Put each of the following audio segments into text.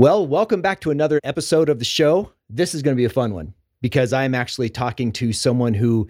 Well, welcome back to another episode of the show. This is going to be a fun one because I'm actually talking to someone who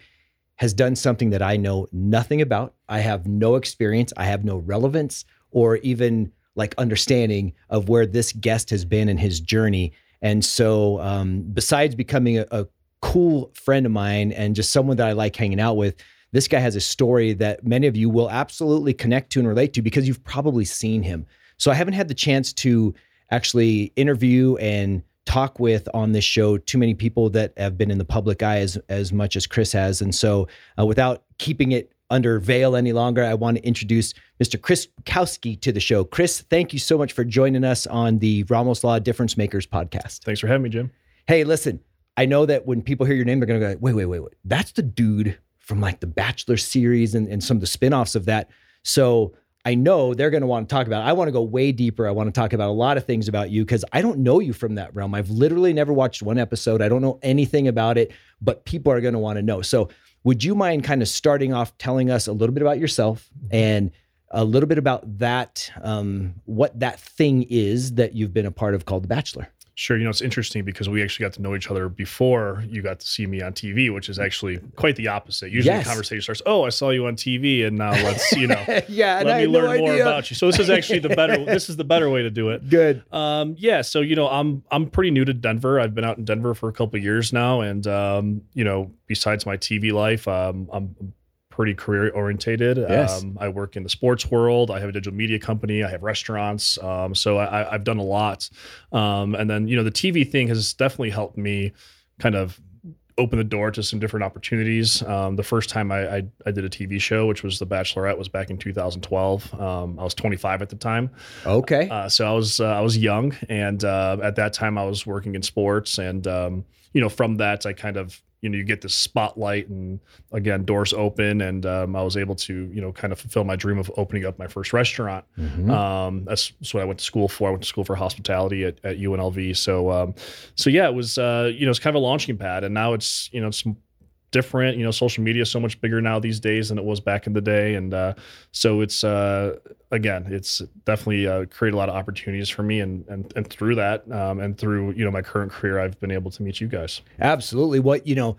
has done something that I know nothing about. I have no experience, I have no relevance or even like understanding of where this guest has been in his journey. And so, um, besides becoming a, a cool friend of mine and just someone that I like hanging out with, this guy has a story that many of you will absolutely connect to and relate to because you've probably seen him. So I haven't had the chance to actually interview and talk with on this show too many people that have been in the public eye as as much as Chris has. And so, uh, without keeping it under veil any longer, I want to introduce Mr. Chris Bukowski to the show. Chris, thank you so much for joining us on the Ramos Law Difference Makers podcast. Thanks for having me, Jim. Hey, listen, I know that when people hear your name, they're going to go, wait, wait, wait, wait. That's the dude from like the Bachelor series and, and some of the spinoffs of that. So I know they're going to want to talk about. It. I want to go way deeper. I want to talk about a lot of things about you because I don't know you from that realm. I've literally never watched one episode. I don't know anything about it, but people are going to want to know. So, would you mind kind of starting off telling us a little bit about yourself and a little bit about that, um, what that thing is that you've been a part of called The Bachelor? Sure. You know, it's interesting because we actually got to know each other before you got to see me on TV, which is actually quite the opposite. Usually yes. the conversation starts, oh, I saw you on TV and now let's, you know, yeah, let me learn no more idea. about you. So this is actually the better, this is the better way to do it. Good. Um, yeah. So, you know, I'm, I'm pretty new to Denver. I've been out in Denver for a couple years now. And, um, you know, besides my TV life, um, I'm pretty career orientated. Yes. Um, I work in the sports world. I have a digital media company. I have restaurants. Um, so I, have done a lot. Um, and then, you know, the TV thing has definitely helped me kind of open the door to some different opportunities. Um, the first time I, I, I, did a TV show, which was The Bachelorette, was back in 2012. Um, I was 25 at the time. Okay. Uh, so I was uh, I was young, and uh, at that time I was working in sports, and um, you know from that I kind of you know you get this spotlight and again doors open and um, i was able to you know kind of fulfill my dream of opening up my first restaurant. Mm-hmm. um, that's, that's, what i went to school for. I went to school for hospitality at, at unlv so um, so yeah it was uh, you know it's kind of a launching pad and now it's you know it's different. You know, social media is so much bigger now these days than it was back in the day, and uh, so it's uh, again, it's definitely uh, created a lot of opportunities for me, and and and through that, um, and through you know my current career, I've been able to meet you guys. Absolutely. What you know,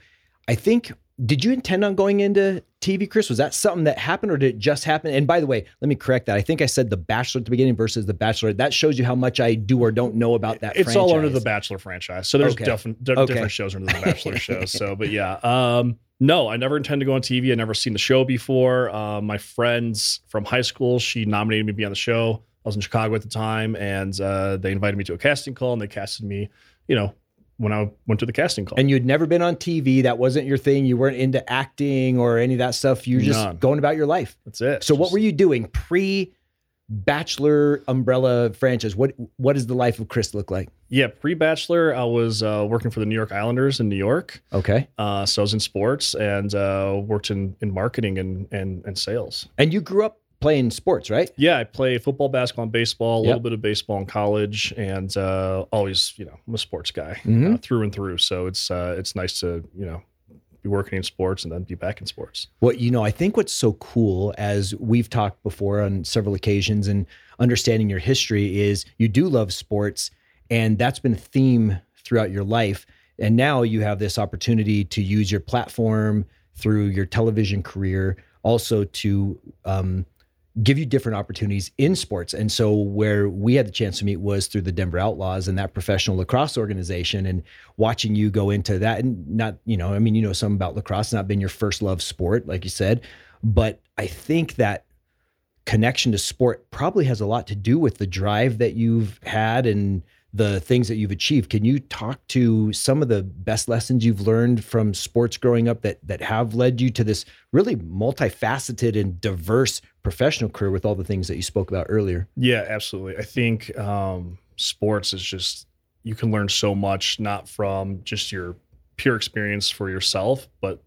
I think did you intend on going into TV, Chris? Was that something that happened or did it just happen? And by the way, let me correct that. I think I said The Bachelor at the beginning versus The Bachelor. That shows you how much I do or don't know about that It's franchise. all under The Bachelor franchise. So there's okay. different, d- okay. different shows under The Bachelor shows. So, but yeah. Um, no, I never intend to go on TV. I never seen the show before. Uh, my friends from high school, she nominated me to be on the show. I was in Chicago at the time, and uh, they invited me to a casting call, and they casted me, you know, when I went to the casting call. And you'd never been on TV. That wasn't your thing. You weren't into acting or any of that stuff. You were just None. going about your life. That's it. So just, what were you doing pre Bachelor umbrella franchise? What what does the life of Chris look like? Yeah, pre Bachelor, I was uh, working for the New York Islanders in New York. Okay. Uh, so I was in sports and uh, worked in in marketing and and and sales. And you grew up playing sports, right? Yeah, I play football, basketball, and baseball. A yep. little bit of baseball in college, and uh, always, you know, I'm a sports guy mm-hmm. uh, through and through. So it's uh, it's nice to you know be working in sports and then be back in sports. What you know, I think what's so cool, as we've talked before on several occasions, and understanding your history is you do love sports, and that's been a theme throughout your life. And now you have this opportunity to use your platform through your television career also to um, give you different opportunities in sports. And so where we had the chance to meet was through the Denver Outlaws and that professional lacrosse organization and watching you go into that and not, you know, I mean, you know something about lacrosse, not been your first love sport, like you said, but I think that connection to sport probably has a lot to do with the drive that you've had and the things that you've achieved. Can you talk to some of the best lessons you've learned from sports growing up that that have led you to this really multifaceted and diverse professional career with all the things that you spoke about earlier? Yeah, absolutely. I think um, sports is just you can learn so much not from just your pure experience for yourself, but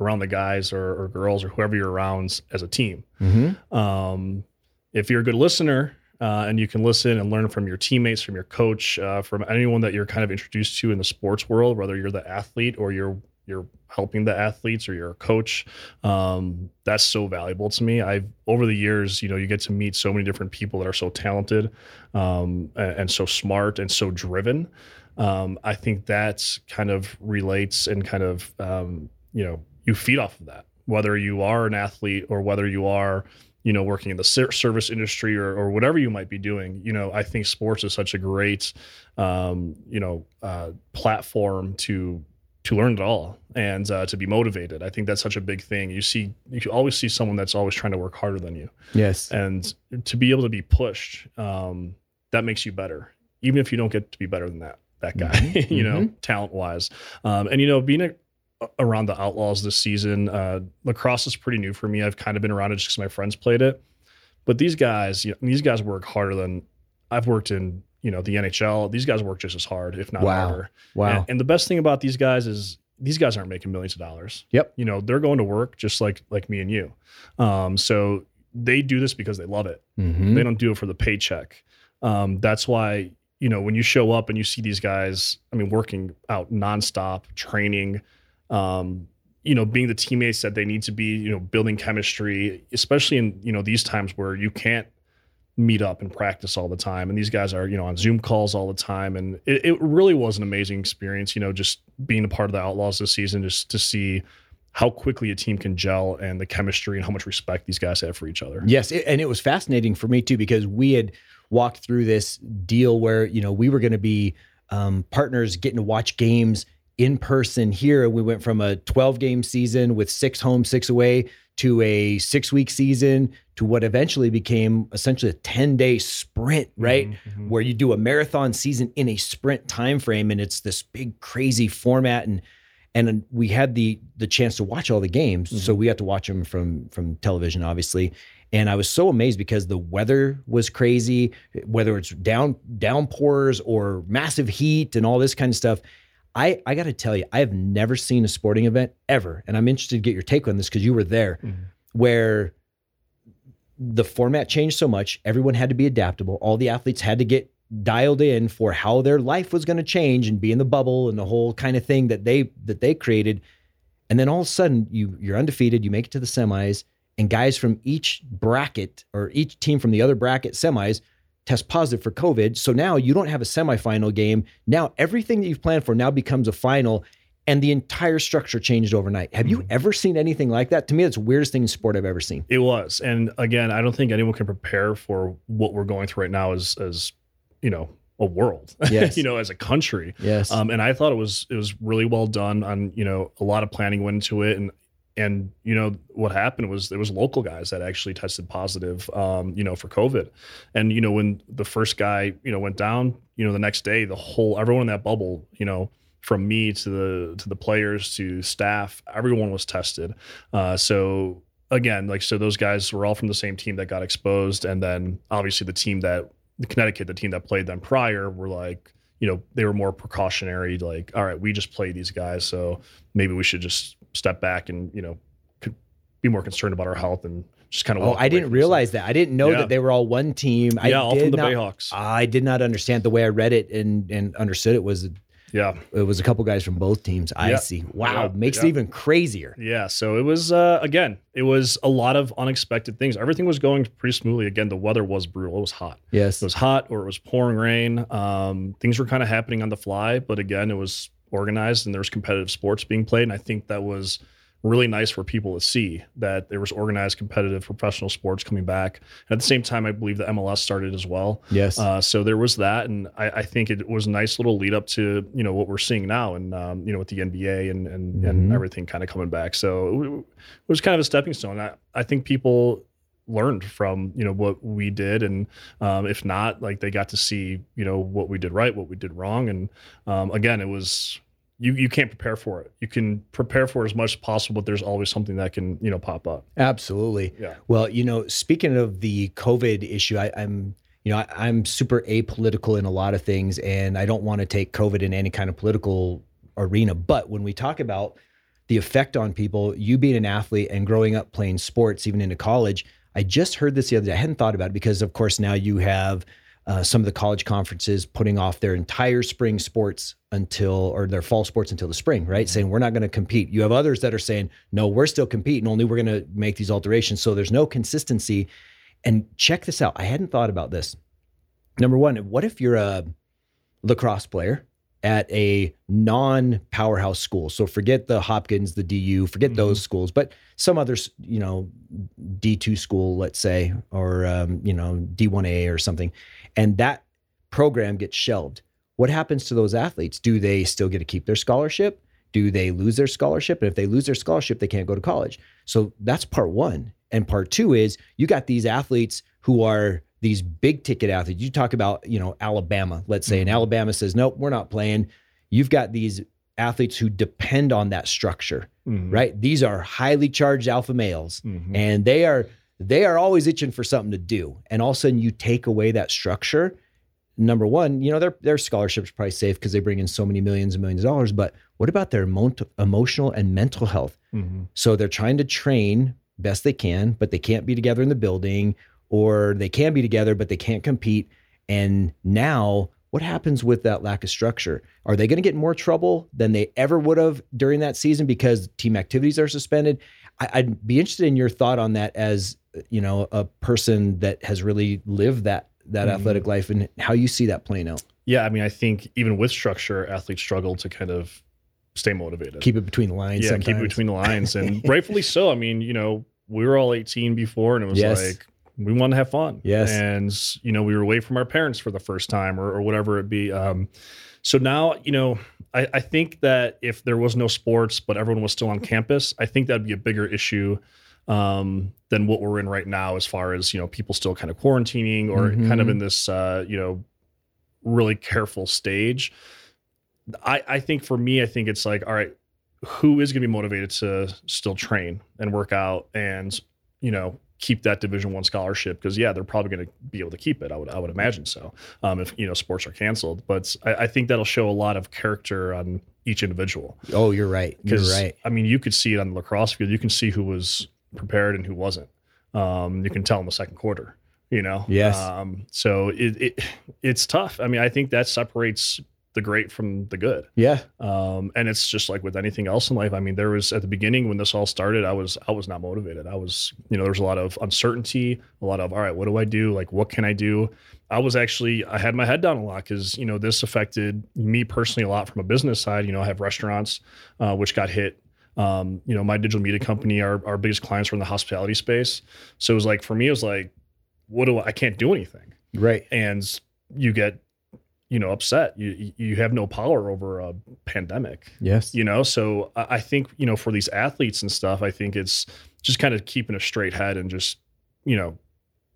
around the guys or, or girls or whoever you're around as a team. Mm-hmm. Um, if you're a good listener uh, and you can listen and learn from your teammates, from your coach, uh, from anyone that you're kind of introduced to in the sports world, whether you're the athlete or you're you're helping the athletes or you're a coach. Um, that's so valuable to me. I've over the years you know you get to meet so many different people that are so talented um, and, and, so smart and so driven. Um, i think that kind of relates and kind of um, you know you feed off of that. Whether you are an athlete or whether you are you know working in the service industry or, or whatever you might be doing you know i think sports is such a great um, you know uh, platform to to learn it all and uh, to be motivated. I think that's such a big thing. You see, you always see someone that's always trying to work harder than you. Yes. And to be able to be pushed, um, that makes you better, even if you don't get to be better than that that guy. Mm-hmm. you know, mm-hmm. talent wise. Um, and you know, being a, around the Outlaws this season, uh, lacrosse is pretty new for me. I've kind of been around it just because my friends played it. But these guys, you know, these guys work harder than I've worked in you know the NHL. These guys work just as hard, if not wow. harder. Wow! And, and, the best thing about these guys is these guys aren't making millions of dollars. Yep. You know they're going to work just like like me and you. Um, so they do this because they love it. Mm-hmm. They don't do it for the paycheck. Um, that's why you know when you show up and you see these guys. I mean, working out nonstop, training. Um, you know, being the teammates that they need to be, you know, building chemistry, especially in, you know, these times where you can't meet up and practice all the time. And these guys are, you know, on Zoom calls all the time. And it, it, really was an amazing experience, you know, just being a part of the Outlaws this season, just to see how quickly a team can gel and the chemistry and how much respect these guys have for each other. Yes. and it was fascinating for me too, because we had walked through this deal where, you know, we were going to be um, partners getting to watch games in person here. We went from a 12 game season with six home, six away to a six week season to what eventually became essentially a 10 day sprint right mm-hmm, mm-hmm. where you do a marathon season in a sprint time frame and it's this big crazy format and and we had the the chance to watch all the games mm-hmm. so we got to watch them from from television obviously and i was so amazed because the weather was crazy whether it's down downpours or massive heat and all this kind of stuff I, I got to tell you, I have never seen a sporting event ever, and I'm interested to get your take on this because you were there, mm-hmm. where the format changed so much. Everyone had to be adaptable. All the athletes had to get dialed in for how their life was going to change and be in the bubble and the whole kind of thing that they that they created. And then all of a sudden, you you're undefeated. You make it to the semis, and guys from each bracket or each team from the other bracket semis test positive for COVID. So now you don't have a semifinal game. Now everything that you've planned for now becomes a final and the entire structure changed overnight. Have you mm-hmm. ever seen anything like that? To me, that's the weirdest thing in sport I've ever seen. It was. And again, I don't think anyone can prepare for what we're going through right now as as, you know, a world, yes. you know, as a country. Yes. Um, and I thought it was it was really well done on, you know, a lot of planning went into it. And and you know what happened was there was local guys that actually tested positive um, you know for covid. And you know when the first guy you know went down you know the next day the whole everyone in that bubble you know from me to the to the players to staff everyone was tested. Uh, so again like so those guys were all from the same team that got exposed. And then obviously the team that the connecticut the team that played them prior were like you know they were more precautionary like all right we just play these guys so maybe we should just step back and you know could be more concerned about our health and just kind of. Oh, I didn't realize that. I didn't know yeah. that they were all one team. Yeah, I all from the not, Bayhawks. I did not understand the way I read it and and understood it was. Yeah, it was a couple guys from both teams. I yeah. see. Wow, makes it even crazier. Yeah, so it was uh, again, it was a lot of unexpected things. Everything was going pretty smoothly. Again, the weather was brutal. It was hot. Yes, it was hot, or it was pouring rain. Um, things were kind of happening on the fly, but again, it was organized and there was competitive sports being played, and I think that was really nice for people to see that there was organized competitive professional sports coming back. And at the same time, I believe the MLS started as well. Yes. Uh, so there was that, and I, I, think it was a nice little lead up to you know what we're seeing now, and um, you know with the NBA and and, mm-hmm. and everything kind of coming back. So it, was kind of a stepping stone. I, I think people learned from you know what we did and um, if not like they got to see you know what we did right what we did wrong and um, again it was you you can't prepare for it. You can prepare for it as much as possible, but there's always something that can you know pop up. Absolutely. Yeah. Well, you know, speaking of the COVID issue, I, am you know I, am super apolitical in a lot of things, and I don't want to take COVID in any kind of political arena. But when we talk about the effect on people, you being an athlete and growing up playing sports, even into college, I just heard this the other day. I hadn't thought about it because, of course, now you have uh, some of the college conferences putting off their entire spring sports until or their fall sports until the spring, right? Saying we're not going to compete. You have others that are saying no, we're still competing. Only we're going to make these alterations. So there's no consistency. And check this out. I hadn't thought about this. Number one, what if you're a lacrosse player at a non powerhouse school? So forget the Hopkins, the DU, forget Mhm. those schools, but some other, you know, D2 school, let's say, or, um, you know, D1A or something. And that program gets shelved. What happens to those athletes? Do they still get to keep their scholarship? Do they lose their scholarship? And if they lose their scholarship, they can't go to college. So that's part one. And part two is you got these athletes who are these big ticket athletes. You talk about, you know, Alabama, let's say, and Mhm. Alabama says, nope, we're not playing. You've got these athletes who depend on that structure, Mhm. right? These are highly charged alpha males Mhm. and they are they are always itching for something to do. And all of a sudden you take away that structure number one you know their their scholarships probably safe because they bring in so many millions and millions of dollars but what about their emo- emotional and mental health? Mhm. so they're trying to train best they can but they can't be together in the building or they can be together but they can't compete. And now what happens with that lack of structure? Are they going to get more trouble than they ever would have during that season because team activities are suspended? I, i'd be interested in your thought on that as you know a person that has really lived that that Mhm. athletic life and how you see that playing out Yeah, I mean, I think even with structure, athletes struggle to kind of stay motivated. keep it between the lines yeah, keep it between the lines, and rightfully so. I mean, you know, we were all 18 before, and it was Yes. like we wanted to have fun. Yes. and you know, we were away from our parents for the first time, or, or whatever it be. Um, so now, you know, I, I think that if there was no sports, but everyone was still on campus, I think that'd be a bigger issue um, than what we're in right now, as far as you know, people still kind of quarantining or kind of in this, uh, you know, really careful stage. I, I think for me, I think it's like, all right, who is going to be motivated to still train and work out and, you know, keep that division one scholarship? Because yeah, they're probably going to be able to keep it. I would, I would imagine so. Um, if, you know, sports are canceled, but I, I think that'll show a lot of character on each individual. oh you're right you're right I mean, you could see it on the lacrosse field. You can see who was prepared and who wasn't. Um, you can tell in the second quarter. You know. Yes. Um, so it, it it's tough. I mean, I think that separates the great from the good. yeah Um, and it's just like with anything else in life. I mean, there was at the beginning when this all started, I was I was not motivated. I was, you know, there was a lot of uncertainty, a lot of all right, what do I do? Like, what can I do? I was actually I had my head down a lot because you know this affected me personally a lot from a business side. You know, I have restaurants uh, which got hit. Um, you know, my digital media company, our our biggest clients were in the hospitality space. So it was like for me, it was like, what do I, I can't do anything. Right. And you get you know upset. You you have no power over a pandemic. Yes. You know so i I think you know for these athletes and stuff i think it's just kind of keeping a straight head and just you know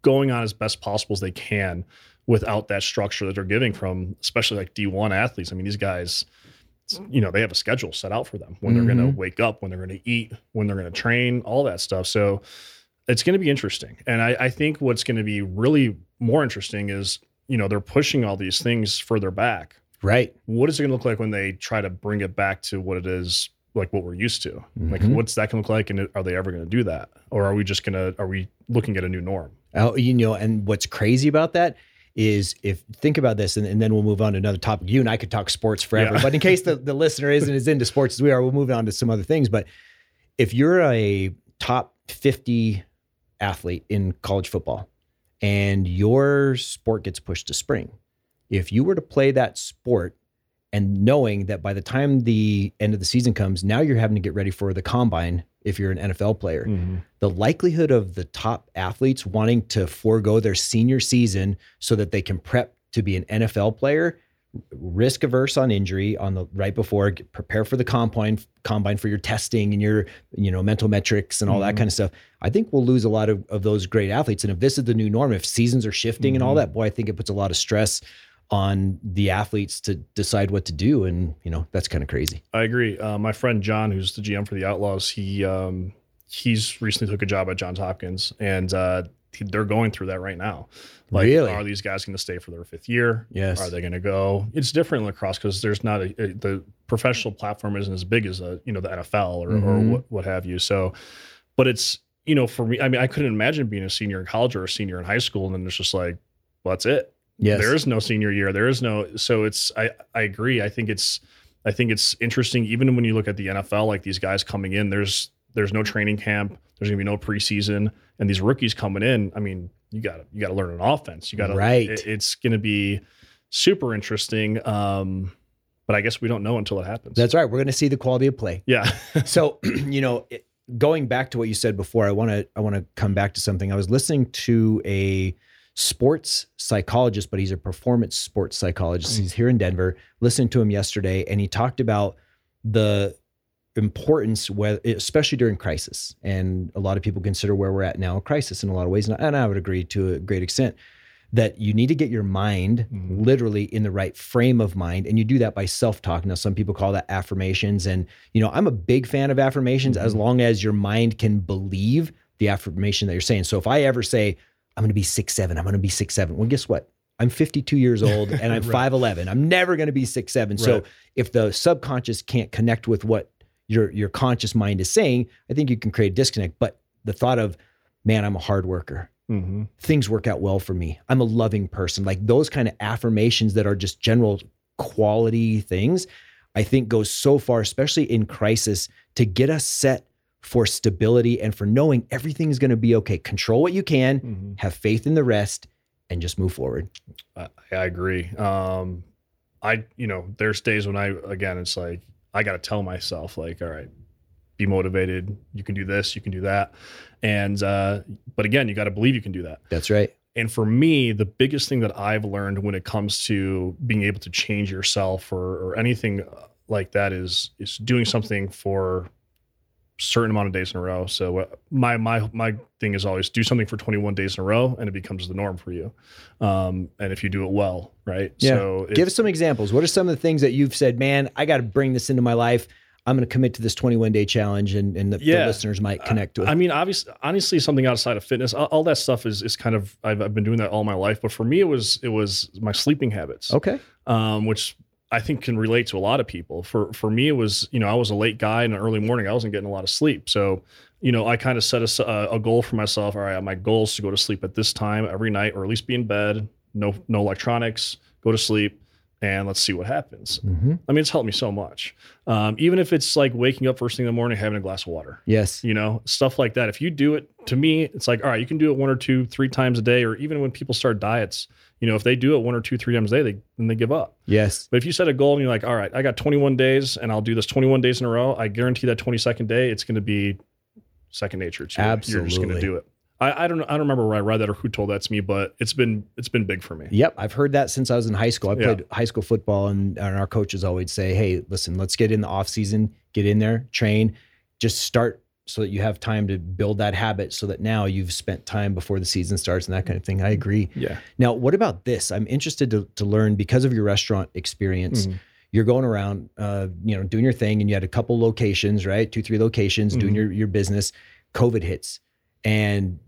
going on as best possible as they can without that structure that they're giving from especially like d1 athletes. I mean these guys you know they have a schedule set out for them when they're going to wake up when they're going to eat when they're going to train all that stuff. So it's going to be interesting. And I, I think what's going to be really more interesting is you know they're pushing all these things further back. Right. What is it going to look like when they try to bring it back to what it is like what we're used to? Like Mhm. what's that going to look like and are they ever going to do that? Or are we just going to are we looking at a new norm? Oh, you know, and what's crazy about that is if think about this, and, and then we'll move on to another topic. You and I could talk sports forever, Yeah. but in case the, the listener isn't as into sports as we are, we'll move on to some other things. But if you're a top 50 athlete in college football and your sport gets pushed to spring, if you were to play that sport and knowing that by the time the end of the season comes, now you're having to get ready for the combine if you're an NFL player the likelihood of the top athletes wanting to forego their senior season so that they can prep to be an NFL player, risk averse on injury on the right before, prepare for the combine, combine for your testing and your you know mental metrics and all that Mhm. kind of stuff. I think we'll lose a lot of, of those great athletes. And if this is the new norm, if seasons are shifting and all Mhm. that, boy, I think it puts a lot of stress on the athletes to decide what to do. And you know that's kind of crazy. I agree. Uh, my friend John, who's the GM for the Outlaws, he um, he's recently took a job at Johns Hopkins, and uh, they're going through that right now. Like, Really? are these guys going to stay for their fifth year? Yes. Are they going to go? It's different in lacrosse because there's not a, a- the professional platform isn't as big as a you know the NFL or, or Mhm. what what have you. So, but it's you know for me, I mean, I couldn't imagine being a senior in college or a senior in high school, and then it's just like, well, that's it. Yes. There is no senior year. There is no so it's I I agree. I think it's I think it's interesting even when you look at the NFL like these guys coming in there's there's no training camp, there's going to be no preseason and these rookies coming in, I mean, you got to you got to learn an offense. You got to Right. it- it's going to be super interesting um but I guess we don't know until it happens. That's right. We're going to see the quality of play. yeah. so you know it, going back to what you said before i want to i want to come back to something i was listening to a sports psychologist but he's a performance sports psychologist he's here in denver listening to him yesterday and he talked about the importance especially during crisis and a lot of people consider where we're at now a crisis in a lot of ways and I- would agree to a great extent that you need to get your mind Mhm. literally in the right frame of mind and you do that by self-talk now some people call that affirmations and you know i'm a big fan of affirmations as Mhm. long as your mind can believe the affirmation that you're saying so if i ever say i'm going to be six seven i'm going to be six seven. Well guess what? I'm 52 years old and i'm Right. 5'11 i'm never going to be six seven. So if the subconscious can't connect with what your your conscious mind is saying i think you can create a disconnect. But the thought of man i'm a hard worker. Hmm things work out well for me. I'm a loving person. Like those kind of affirmations that are just general quality things, I think goes so far, especially in crisis, to get us set for stability and for knowing everything's going to be okay. Control what you can, hmm have faith in the rest, and just move forward. I, I agree. Um, I, you know, there's days when I, again, it's like, I got to tell myself, like, all right, be motivated. You can do this, you can do that. And, uh, but again, you got to believe you can do that. That's right. And for me, the biggest thing that I've learned when it comes to being able to change yourself or, or anything like that is, is doing something for certain amount of days in a row. So uh, my my my thing is always do something for 21 days in a row, and it becomes the norm for you. Um, and if you do it well, right? Yeah. So Give us some examples. What are some of the things that you've said, man, I got to bring this into my life? I'm going to commit to this 21 day challenge, and, and the, the listeners might connect to it. I mean, obviously, honestly, something outside of fitness, all, all that stuff is is kind of I've, I've been doing that all my life. But for me, it was it was my sleeping habits. okay. um, which I think can relate to a lot of people. For for me, it was you know I was a late guy in the early morning. I wasn't getting a lot of sleep, so you know I kind of set a, a goal for myself. All right, my goal is to go to sleep at this time every night, or at least be in bed. No no electronics. Go to sleep, and let's see what happens. hmm I mean, it's helped me so much. Um, even if it's like waking up first thing in the morning, having a glass of water Yes. you know stuff like that if you do it to me it's like all right you can do it one or two three times a day or even when people start diets you know if they do it one or two three times a day they then they give up Yes. but if you set a goal and you're like all right i got 21 days and i'll do this 21 days in a row i guarantee that 22nd day it's going to be second nature to you. you're just going to do it I, I don't i don't remember where i read that or who told that to me but it's been it's been big for me Yep, I've heard that since I was in high school. I Yeah. played high school football, and, and our coaches always say, "Hey, listen, let's get in the off season, get in there, train, just start so that you have time to build that habit, so that now you've spent time before the season starts and that kind of thing." I agree. yeah Now, what about this? I'm interested to to learn because of your restaurant experience. Mhm. You're going around, uh, you know, doing your thing, and you had a couple locations, right? Two, three locations, doing Mhm. your your business. COVID hits, and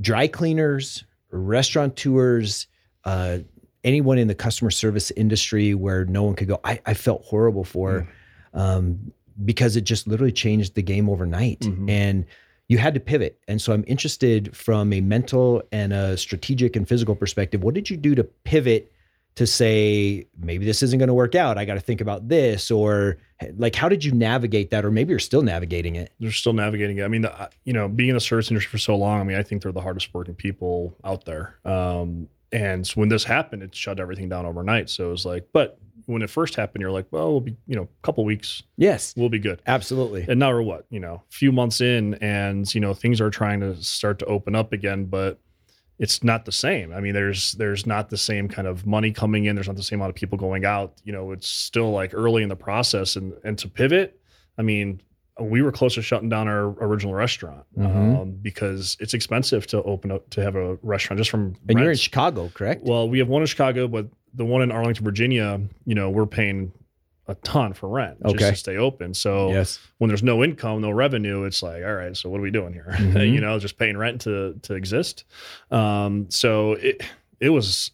dry cleaners, restaurateurs, uh, anyone in the customer service industry where no one could go. I, I felt horrible for, um, because it just literally changed the game overnight, Mhm. and you had to pivot. And so I'm interested from a mental and a strategic and physical perspective. What did you do to pivot? To say maybe this isn't going to work out, I got to think about this, or like how did you navigate that, or maybe you're still navigating it. they're still navigating it. I mean, the, you know, being in the service industry for so long, I mean, I think they're the hardest working people out there. Um, and so when this happened, it shut everything down overnight. So it was like, but when it first happened, you're like, well, we'll be, you know, a couple weeks, Yes, we'll be good. absolutely. And now we're what, you know, a few months in, and you know, things are trying to start to open up again, but it's not the same. I mean, there's there's not the same kind of money coming in. There's not the same amount of people going out. You know, it's still like early in the process, and and to pivot, I mean, we were close to shutting down our original restaurant Mhm. um, because it's expensive to open up to have a restaurant just from. And you're in. Chicago, correct? Well, we have one in Chicago, but the one in Arlington, Virginia, you know, we're paying a ton for rent just Okay. to stay open. So yes. when there's no income, no revenue, it's like, all right, so what are we doing here? Mhm. you know, just paying rent to to exist. Um, so it it was,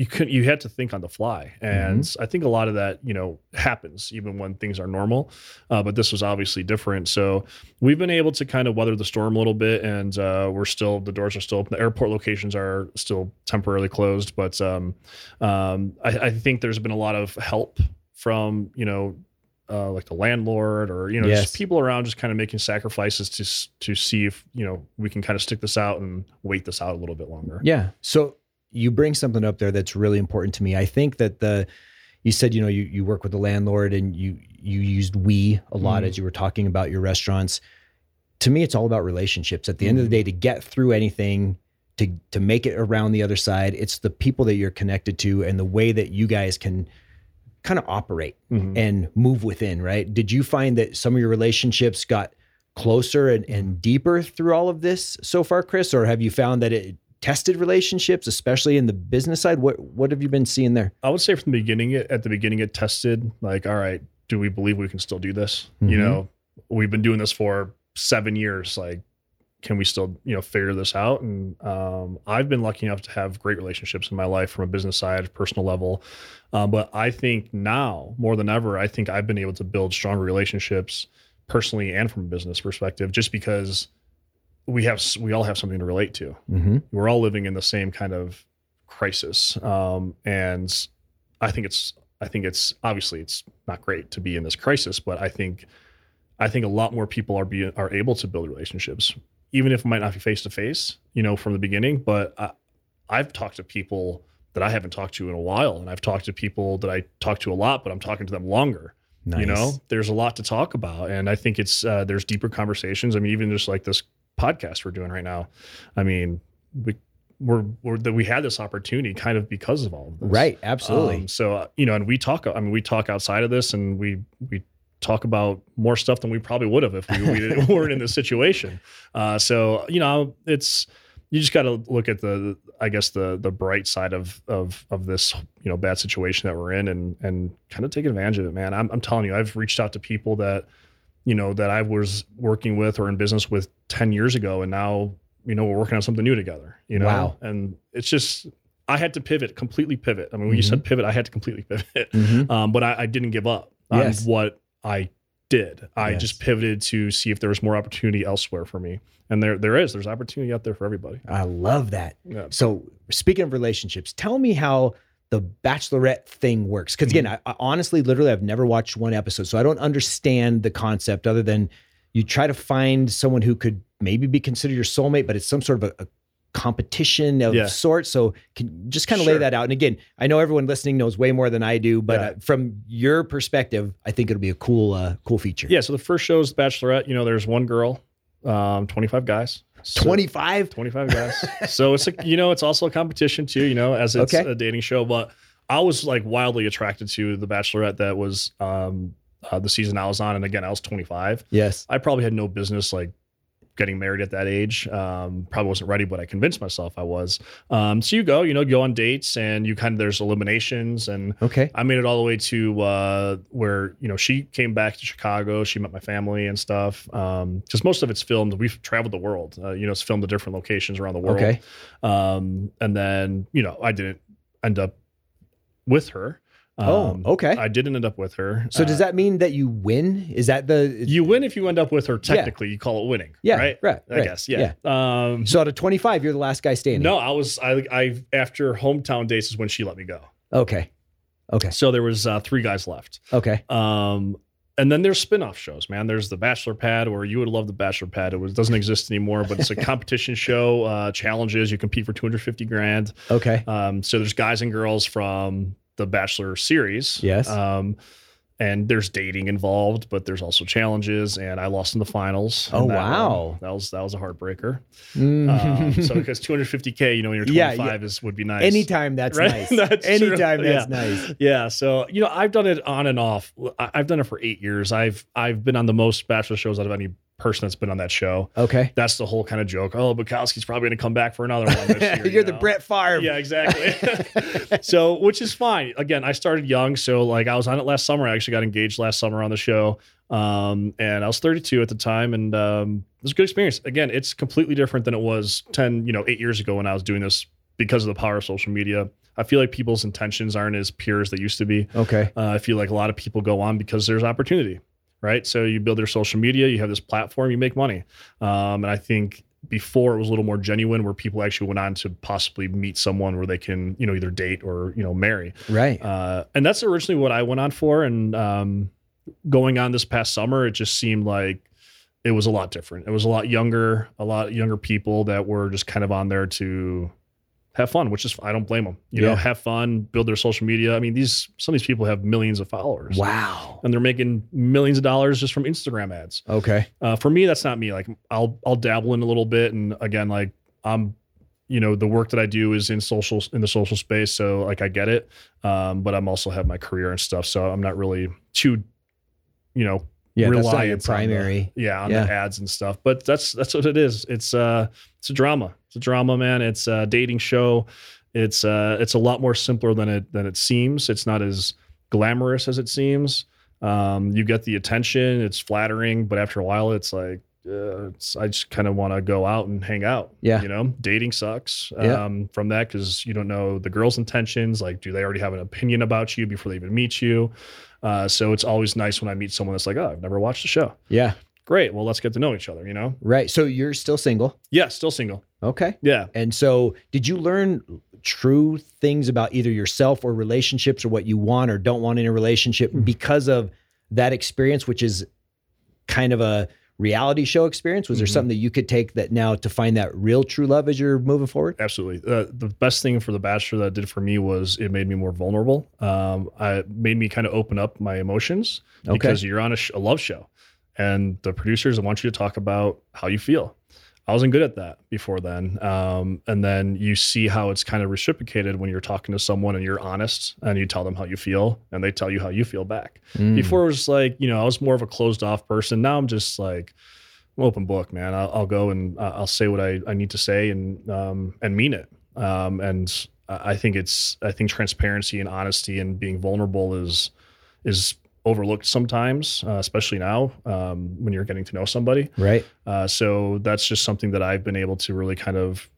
you couldn't you had to think on the fly. And i think a lot of that you know happens even when things are normal. Uh, but this was obviously different. So we've been able to kind of weather the storm a little bit and uh, we're still the doors are still open. The airport locations are still temporarily closed. But um, um, I, I think there's been a lot of help from you know uh, like the landlord or you know Yes. just people around just kind of making sacrifices to to see if you know we can kind of stick this out and wait this out a little bit longer. Yeah. So you bring something up there that's really important to me. I think that the you said you know you you work with the landlord and you you used we a lot Mhm. as you were talking about your restaurants. To me, it's all about relationships. At the end of the Mhm. day, to get through anything, to to make it around the other side, it's the people that you're connected to and the way that you guys can kind of operate Mhm. and move within. Right? Did you find that some of your relationships got closer and, and deeper through all of this so far, Chris? Or have you found that it tested relationships, especially in the business side? What what have you been seeing there? I would say from the beginning, it at the beginning, it tested like, all right, do we believe we can still do this? Mhm. You know, we've been doing this for seven years. Like, can we still, you know, figure this out? And um, I've been lucky enough to have great relationships in my life from a business side, personal level. Um, but I think now more than ever, I think I've been able to build stronger relationships personally and from a business perspective, just because we have we all have something to relate to Mm-hmm. we're all living in the same kind of crisis um, and i think it's i think it's obviously it's not great to be in this crisis but i think i think a lot more people are being are able to build relationships even if it might not be face to face you know from the beginning but I, i've talked to people that i haven't talked to in a while and i've talked to people that i talk to a lot but i'm talking to them longer Nice. you know there's a lot to talk about and i think it's uh, there's deeper conversations i mean even just like this podcast we're doing right now i mean we we're, we're that we had this opportunity kind of because of all of this right? Absolutely. um, so uh, you know and we talk i mean we talk outside of this and we we talk about more stuff than we probably would have if we, we didn't- weren't in this situation uh, so you know it's you just got to look at the i guess the the bright side of of of this you know bad situation that we're in and and kind of take advantage of it man i'm, I'm telling you i've reached out to people that you know that i was working with or in business with 10 years ago and now you know we're working on something new together you know Wow. and it's just i had to pivot completely pivot i mean when you said pivot i had to completely pivot Mhm. um, but I, I didn't give up on Yes. what I did. I Yes. just pivoted to see if there was more opportunity elsewhere for me, and there there is. There's opportunity out there for everybody. I love that. Yeah. So speaking of relationships, tell me how the bachelorette thing works. Because again, I, I honestly, literally, I've never watched one episode, so I don't understand the concept other than you try to find someone who could maybe be considered your soulmate, but it's some sort of a, a competition of Yeah. sorts. So can just kind of lay that out. And again, I know everyone listening knows way more than I do, but Yeah. uh, from your perspective, I think it'll be a cool, uh, cool feature. Yeah. So the first show is The Bachelorette. You know, there's one girl, um, 25 guys. So- 25. 25 guys. so it's a, you know, it's also a competition too, you know, as it's Okay. a dating show. But I was like wildly attracted to the Bachelorette that was um, uh, the season I was on. And again, I was 25. Yes. I probably had no business like getting married at that age. Um, probably wasn't ready, but I convinced myself I was. Um, so you go, you know, go on dates and you kind of, there's eliminations and Okay. I made it all the way to uh, where you know she came back to Chicago. She met my family and stuff. Because most of it's filmed. We've traveled the world. Uh, you know, it's filmed at different locations around the world. Okay. Um, and then you know, I didn't end up with her. Um, oh, okay. I didn't end up with her. so does Uh, that mean that you win? Is that the you win if you end up with her? Technically, you call it winning. Yeah, Right. right, I right, guess. Yeah. Um, So out of 25, you're the last guy standing. no, I was. I. I after hometown days is when she let me go. Okay. Okay. So there was uh, three guys left. Okay. Um, and then there's spin-off shows, man. There's the Bachelor Pad, or you would love the Bachelor Pad. It was, doesn't exist anymore, but it's a competition show. Uh, challenges. You compete for 250 grand. Okay. Um, so there's guys and girls from the Bachelor series. Yes. Um, and there's dating involved, but there's also challenges. And I lost in the finals. Oh, that wow. one. That was that was a heartbreaker. Mm. Um, so because 250k, you know, when you're 25 yeah. is would be nice. Anytime that's Right? nice. That's true. Anytime that's Yeah. nice. Yeah, so you know, I've done it on and off. I've done it for eight years. I've I've been on the most bachelor shows out of any person that's been on that show. Okay. That's the whole kind of joke. Oh, Bukowski's probably going to come back for another one this year. you're you the? Brett Favre. Yeah, exactly. so, which is fine. Again, I started young, so like I was on it last summer. I actually got engaged last summer on the show, um, and I was 32 at the time, and um, it was a good experience. Again, it's completely different than it was 10, you know, eight years ago when I was doing this because of the power of social media. I feel like people's intentions aren't as pure as they used to be. Okay. Uh, I feel like a lot of people go on because there's opportunity, right? So you build their social media, you have this platform, you make money. Um, and I think before it was a little more genuine where people actually went on to possibly meet someone where they can, you know, either date or, you know, marry. Right. Uh, and that's originally what I went on for. And um, going on this past summer, it just seemed like it was a lot different. It was a lot younger, a lot younger people that were just kind of on there to have fun, which is I don't blame them. You know, have fun, build their social media. I mean, these some of these people have millions of followers. wow. And they're making millions of dollars just from Instagram ads. Okay. Uh, for me, that's not me. Like I'll I'll dabble in a little bit, and again, like I'm, you know, the work that I do is in social in the social space, so like I get it. Um, but I'm also have my career and stuff, so I'm not really too, you know, Yeah. That's not your reliant on the- primary. yeah, on Yeah. the ads and stuff. But that's that's what it is. It's uh it's a drama. It's a drama, man. It's a dating show. It's uh it's a lot more simpler than it than it seems. It's not as glamorous as it seems. Um, you get the attention. It's flattering, but after a while, it's like uh, it's, I just kind of want to go out and hang out. Yeah. you know, dating sucks. Yeah. Um, from that because you don't know the girl's intentions. Like, do they already have an opinion about you before they even meet you? Uh, so it's always nice when I meet someone that's like, oh, I've never watched the show Yeah. Great. Well, let's get to know each other, you know? Right. So you're still single. Yeah, still single. Okay. Yeah. And so did you learn true things about either yourself or relationships or what you want or don't want in a relationship Hmm. because of that experience, which is kind of a reality show experience? Was there Mhm. something that you could take that now to find that real true love as you're moving forward? Absolutely. Uh, the best thing for The Bachelor that did for me was it made me more vulnerable. Um, I it made me kind of open up my emotions Okay. because you're on a, sh- a love show and the producers want you to talk about how you feel. I wasn't good at that before then. Um, and then you see how it's kind of reciprocated when you're talking to someone and you're honest and you tell them how you feel and they tell you how you feel back. Mm. Before it was like, you know, I was more of a closed off person. Now I'm just like, I'm open book, man. I'll, I'll go and I'll say what I, I need to say and um, and mean it. Um, and I think it's I think transparency and honesty and being vulnerable is is overlooked sometimes, uh, especially now um, when you're getting to know somebody. Right. Uh, so that's just something that I've been able to really kind of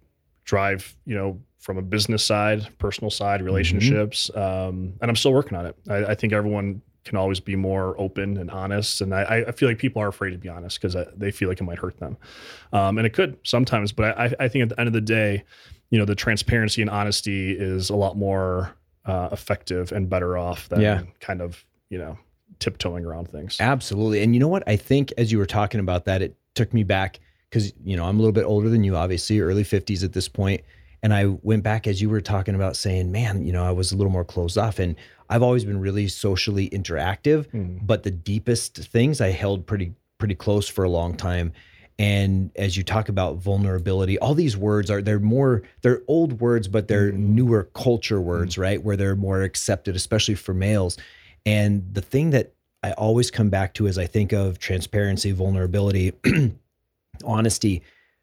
drive, you know, from a business side, personal side, relationships, um, and I'm still working on it. I, I think everyone can always be more open and honest, and I, I feel like people are afraid to be honest because they feel like it might hurt them, um, and it could sometimes. But I, I think at the end of the day, you know, the transparency and honesty is a lot more uh, effective and better off than Yeah. kind of you know tiptoeing around things. Absolutely. And you know what? I think as you were talking about that, it took me back because, you know, I'm a little bit older than you, obviously, early 50s at this point. And I went back as you were talking about saying, man, you know, I was a little more closed off. And I've always been really socially interactive, Mm. but the deepest things I held pretty, pretty close for a long time. And as you talk about vulnerability, all these words are they're more they're old words, but they're Mhm. newer culture words, right? Where they're more accepted, especially for males. And the thing that I always come back to as I think of transparency, vulnerability, honesty,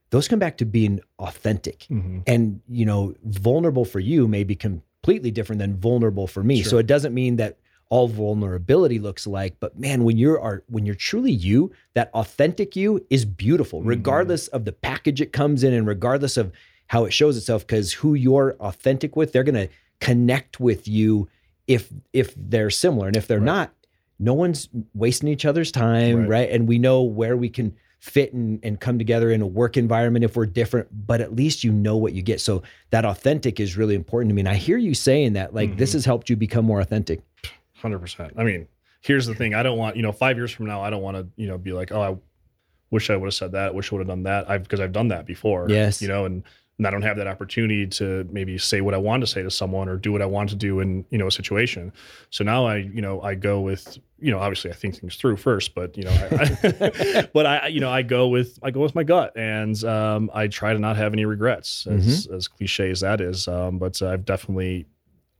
those come back to being authentic. Mhm. And, you know, vulnerable for you may be completely different than vulnerable for me. Sure. So it doesn't mean that all vulnerability looks like but man, when you're are when you're truly you, that authentic you is beautiful, Mhm. regardless of the package it comes in and regardless of how it shows itself, because who you're authentic with, they're gonna connect with you if if they're similar. And if they're Right. not, no one's wasting each other's time, Right. right? And we know where we can fit and, and come together in a work environment if we're different, but at least you know what you get. So that authentic is really important to me. And I hear you saying that, like, this Mhm. has helped you become more authentic. Hundred percent. I mean, here's the thing. I don't want you know five years from now. I don't want to you know be like, oh, I wish I would have said that. Wish I would have done that. I've because I've done that before. Yes. You know, and, and I don't have that opportunity to maybe say what I want to say to someone or do what I want to do in you know a situation. So now I you know I go with you know obviously I think things through first, but you know, I, but I you know I go with I go with my gut and um, I try to not have any regrets as as cliche as that is. Um, but I've definitely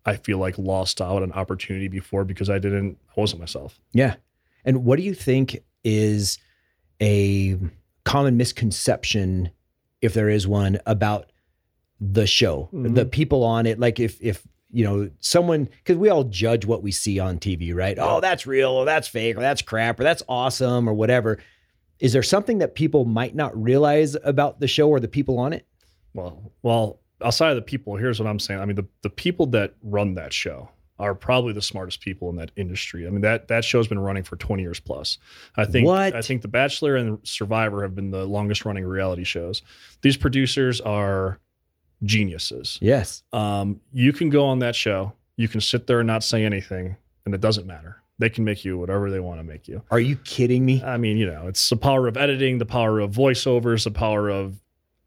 I feel like lost out on opportunity before because I didn't I wasn't myself. Yeah. And what do you think is a common misconception, if there is one, about the show, Mhm. the people on it? Like if if you know someone because we all judge what we see on TV, right? Oh, that's real, or that's fake, or that's crap, or that's awesome, or whatever. Is there something that people might not realize about the show or the people on it? Well, well, outside of the people, here's what I'm saying. I mean, the the people that run that show are probably the smartest people in that industry. I mean, that that show's been running for 20 years plus. I think What? I think The Bachelor and Survivor have been the longest running reality shows. These producers are geniuses. Yes. Um, you can go on that show, you can sit there and not say anything, and it doesn't matter. They can make you whatever they want to make you. Are you kidding me? I mean, you know, it's the power of editing, the power of voiceovers, the power of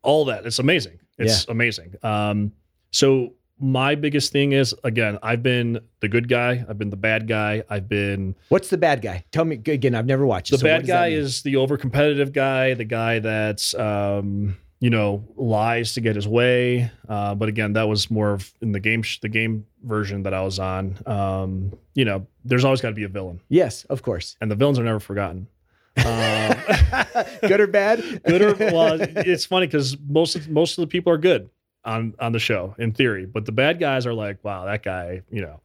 all that. It's amazing. It's amazing. Um, so my biggest thing is again, I've been the good guy, I've been the bad guy, I've been What's the bad guy? Tell me again. I've never watched. the so bad guy is the over competitive guy, the guy that's um, you know lies to get his way. Uh, but again, that was more of in the game sh- the game version that I was on. Um, you know, there's always got to be a villain, Yes, of course. and the villains are never forgotten. Um, good or bad? good or well, it's funny because most of most of the people are good on on the show in theory, but the bad guys are like, wow, that guy, you know,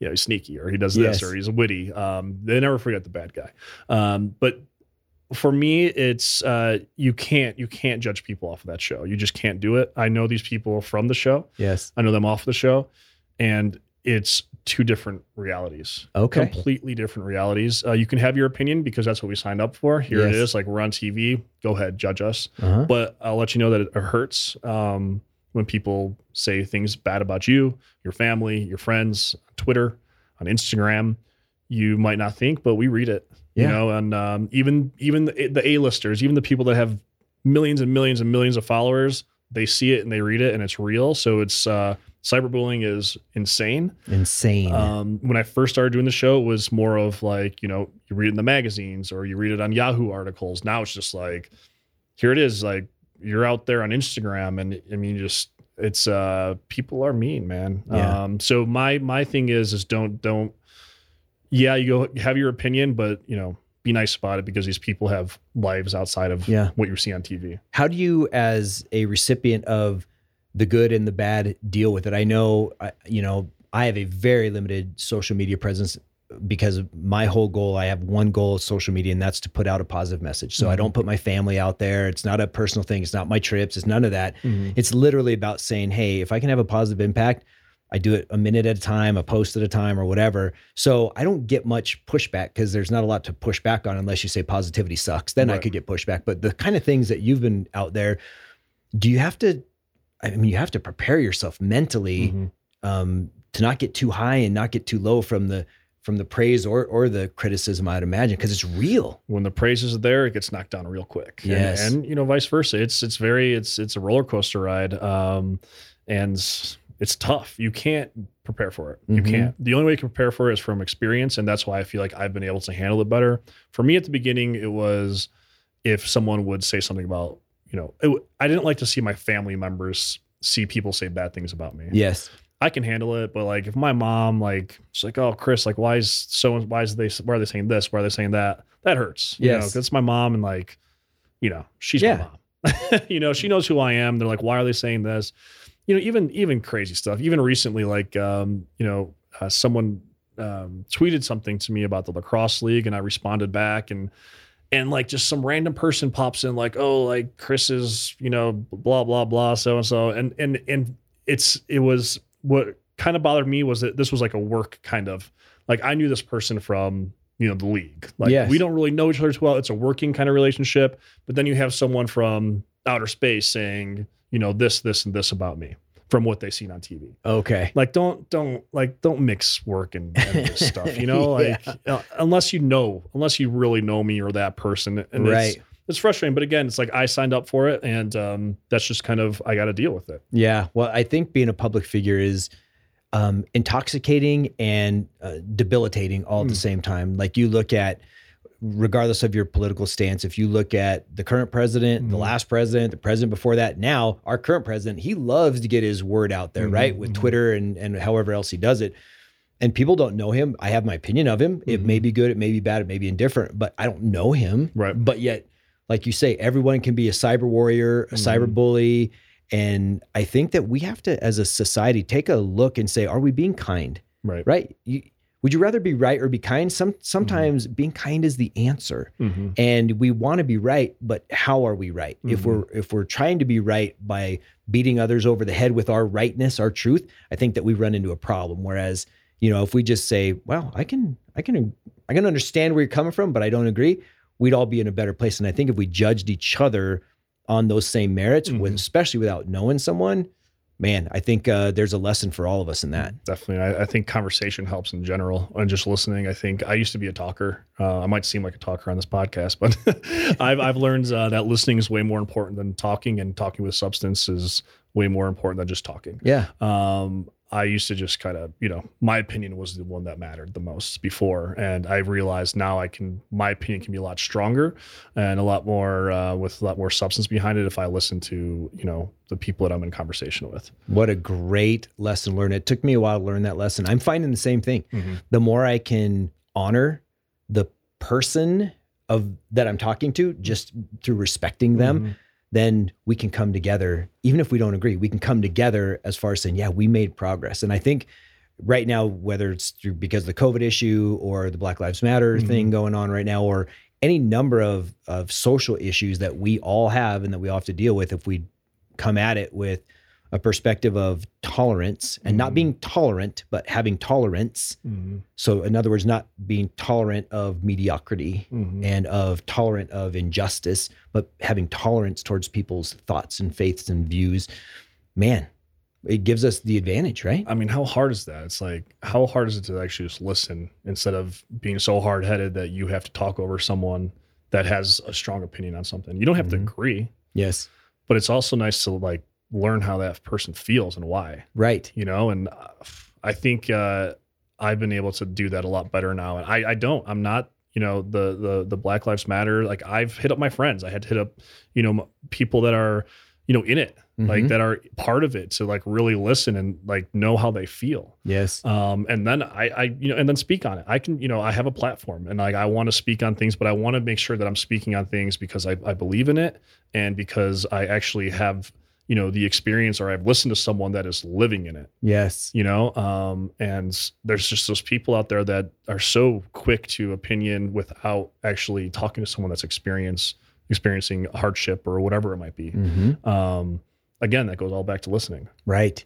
you know, he's sneaky or he does this Yes. or he's witty. Um, they never forget the bad guy. Um, but for me, it's uh, you can't you can't judge people off of that show. You just can't do it. I know these people from the show. yes. I know them off the show, and it's two different realities Okay. completely different realities. Uh, you can have your opinion because that's what we signed up for. Here it Yes. is. Like we're on TV. Go ahead, judge us. Uh-huh. But I'll let you know that it hurts um, when people say things bad about you, your family, your friends, on Twitter, on Instagram. You might not think, but we read it. Yeah. You know, and um, even even the, the A-listers, even the people that have millions and millions and millions of followers, they see it and they read it, and it's real. So it's uh, cyberbullying is insane. Insane. Um, when I first started doing the show, it was more of like, you know, you read it in the magazines or you read it on Yahoo articles. Now it's just like, here it is. Like you're out there on Instagram and I mean, just it's uh people are mean, man. Yeah. Um, so my my thing is is don't don't yeah, you go have your opinion, but you know, be nice about it because these people have lives outside of Yeah. what you see on TV. How do you, as a recipient of the good and the bad, deal with it? I know, I- you know, I have a very limited social media presence because my whole goal. I have one goal of social media, and that's to put out a positive message. So I Mhm. don't put my family out there. It's not a personal thing. It's not my trips. It's none of that. It's literally about saying, hey, if I can have a positive impact, I do it a minute at a time, a post at a time, or whatever. So I don't get much pushback because there's not a lot to push back on unless you say positivity sucks. Then I could get pushback. But the kind of things that you've been out there, do you have to? I mean, you have to prepare yourself mentally Mhm. um, to not get too high and not get too low from the from the praise or or the criticism. I'd imagine because it's real. when the praise is there, it gets knocked down real quick. And- Yes. and, you know, vice versa. It's it's very it's it's a roller coaster ride, um, and it's tough. You can't prepare for it. You Mhm. can't. The only way you can prepare for it is from experience, and that's why I feel like I've been able to handle it better. For me, at the beginning, it was if someone would say something about you know, it, I didn't like to see my family members see people say bad things about me. Yes. I can handle it, but like if my mom like she's like, oh Chris, like why is so why is they why are they saying this? Why are they saying that? That hurts. You know, it's my mom and like, you know, she's Yeah. my mom. you know, she knows who I am. They're like, why are they saying this? You know, even even crazy stuff. Even recently, like um, you know, uh, someone um tweeted something to me about the lacrosse league and I responded back and and like just some random person pops in like oh like chris is you know blah blah blah so and so and and and it's it was what kind of bothered me was that this was like a work kind of like i knew this person from you know the league like Yes. we don't really know each other too well it's a working kind of relationship but then you have someone from outer space saying you know this this and this about me from what they've seen on tv Okay. like don't don't like don't mix work and, and this stuff you know Yeah. like uh, unless you know unless you really know me or that person and Right. it's, it's frustrating but again it's like i signed up for it and um that's just kind of i got to deal with it Yeah. Well, I think being a public figure is um, intoxicating and uh, debilitating all at the Mm. same time. Like you look at, regardless of your political stance, if you look at the current president, the Mhm. last president, the president before that, now our current president, he loves to get his word out there, Mhm, right? With mhm. Twitter and, and however else he does it. And people don't know him. I have my opinion of him. It Mhm. may be good, it may be bad, it may be indifferent, but I don't know him. Right. But yet, like you say, everyone can be a cyber warrior, a Mhm. cyber bully. And I think that we have to, as a society, take a look and say, are we being kind? right Right? You, would you rather be right or be kind? Some sometimes being kind is the answer. Mm-hmm. And we want to be right, but how are we right? If Mhm. we're if we're trying to be right by beating others over the head with our rightness, our truth, I think that we run into a problem. Whereas, you know, if we just say, "Well, I can I can I can understand where you're coming from, but I don't agree," we'd all be in a better place. And I think if we judged each other on those same merits, with, Mhm. especially without knowing someone, man, I think uh, there's a lesson for all of us in that. Definitely. I, I think conversation helps in general and just listening. I think I used to be a talker. Uh, I might seem like a talker on this podcast, but I've, I've learned uh, that listening is way more important than talking, and talking with substance is way more important than just talking. Yeah. Um, I used to just kind of, you know, my opinion was the one that mattered the most before. And I realized now I can, my opinion can be a lot stronger and a lot more, uh, with a lot more substance behind it if I listen to, you know, the people that I'm in conversation with. What a great lesson learned. It took me a while to learn that lesson. I'm finding the same thing. The more I can honor the person of that I'm talking to just through respecting them, Mhm. Then we can come together even if we don't agree. We can come together as far as saying, yeah, we made progress. And I think right now whether it's through because of the COVID issue or the Black Lives Matter Mhm. thing going on right now or any number of of social issues that we all have and that we all have to deal with if we come at it with a perspective of tolerance and not Mhm. being tolerant but having tolerance Mhm. so in other words not being tolerant of mediocrity Mhm. and of tolerant of injustice but having tolerance towards people's thoughts and faiths and views man it gives us the advantage right I mean, how hard is that? It's like, how hard is it to actually just listen instead of being so hard headed that you have to talk over someone that has a strong opinion on something? You don't have to agree, yes but it's also nice to like learn how that person feels and why, right you know? And uh, I think uh, I've been able to do that a lot better now. And I, I don't, I'm not, you know, the, the, the Black Lives Matter. Like I've hit up my friends. I had to hit up, you know, people that are, you know, in it, like Mhm. that are part of it to like really listen and like know how they feel yes um and then I, I you know and then speak on it i can you know i have a platform and like i want to speak on things but i want to make sure that i'm speaking on things because I, I believe in it and because i actually have you know the experience or i've listened to someone that is living in it yes you know um and there's just those people out there that are so quick to opinion without actually talking to someone that's experience experiencing hardship or whatever it might be Mhm. um again that goes all back to listening Right.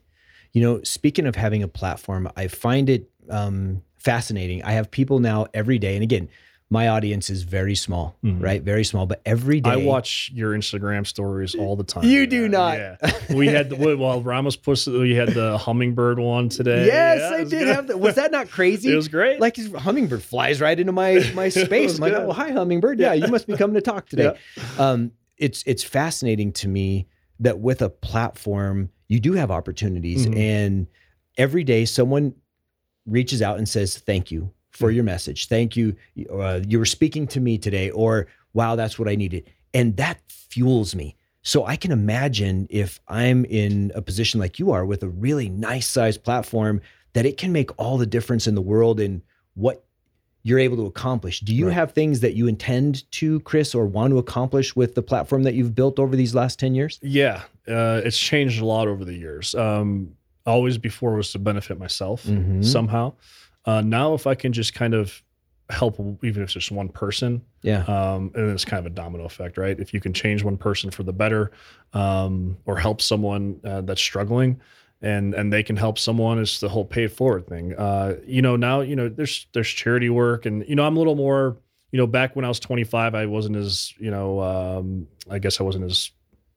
You know, speaking of having a platform, I find it um, fascinating. I have people now every day, and again, my audience is very small, Mhm. right? Very small, but every day I watch your Instagram stories all the time. You do not. Yeah. We had the well, Ramos posted. We had the hummingbird one today. Yes, Yeah, I did good. have that. Was that not crazy? It was great. like his hummingbird flies right into my my space. I'm like, oh, hi, hummingbird. Yeah, you must be coming to talk today. Um, it's it's fascinating to me that with a platform, you do have opportunities, Mhm. and every day someone reaches out and says, "Thank you for your message. Thank you. Uh, you were speaking to me today," or "Wow, that's what I needed," and that fuels me. So I can imagine if I'm in a position like you are with a really nice sized platform that it can make all the difference in the world in what you're able to accomplish. Do you Right. have things that you intend to, Chris, or want to accomplish with the platform that you've built over these last 10 years? yeah, uh, it's changed a lot over the years. Um, always before was to benefit myself Mhm. somehow. Uh, now, if I can just kind of help, even if it's just one person, Yeah. um, and it's kind of a domino effect, right? If you can change one person for the better, um, or help someone uh, that's struggling, and and they can help someone, it's the whole pay it forward thing. Uh, you know, now you know there's there's charity work, and you know I'm a little more. You know, back when I was 25, I wasn't as you know, um, I guess I wasn't as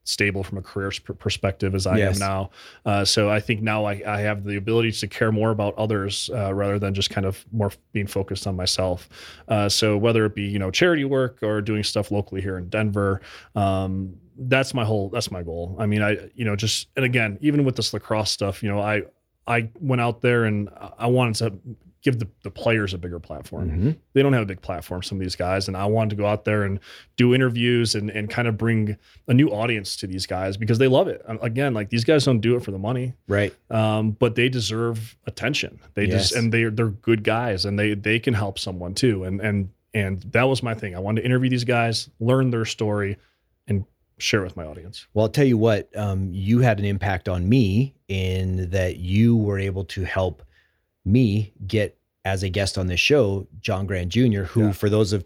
stable from a career perspective as I Yes. am now. Uh, so I think now I, I have the ability to care more about others uh, rather than just kind of more being focused on myself. Uh, so whether it be you know charity work or doing stuff locally here in Denver, um, that's my whole that's my goal. I mean, I you know just and again even with this lacrosse stuff, you know I I went out there and I wanted to give the, the players a bigger platform. Mhm. they don't have a big platform some of these guys and i wanted to go out there and do interviews and, and kind of bring a new audience to these guys because they love it. Again like these guys don't do it for the money Right. um, but they deserve attention. They just and they, they're good guys and they they can help someone too. And and and that was my thing. I wanted to interview these guys learn their story and share with my audience. Well, I'll tell you what, um, you had an impact on me in that you were able to help me get as a guest on this show, John Grant Jr., who Yeah. for those of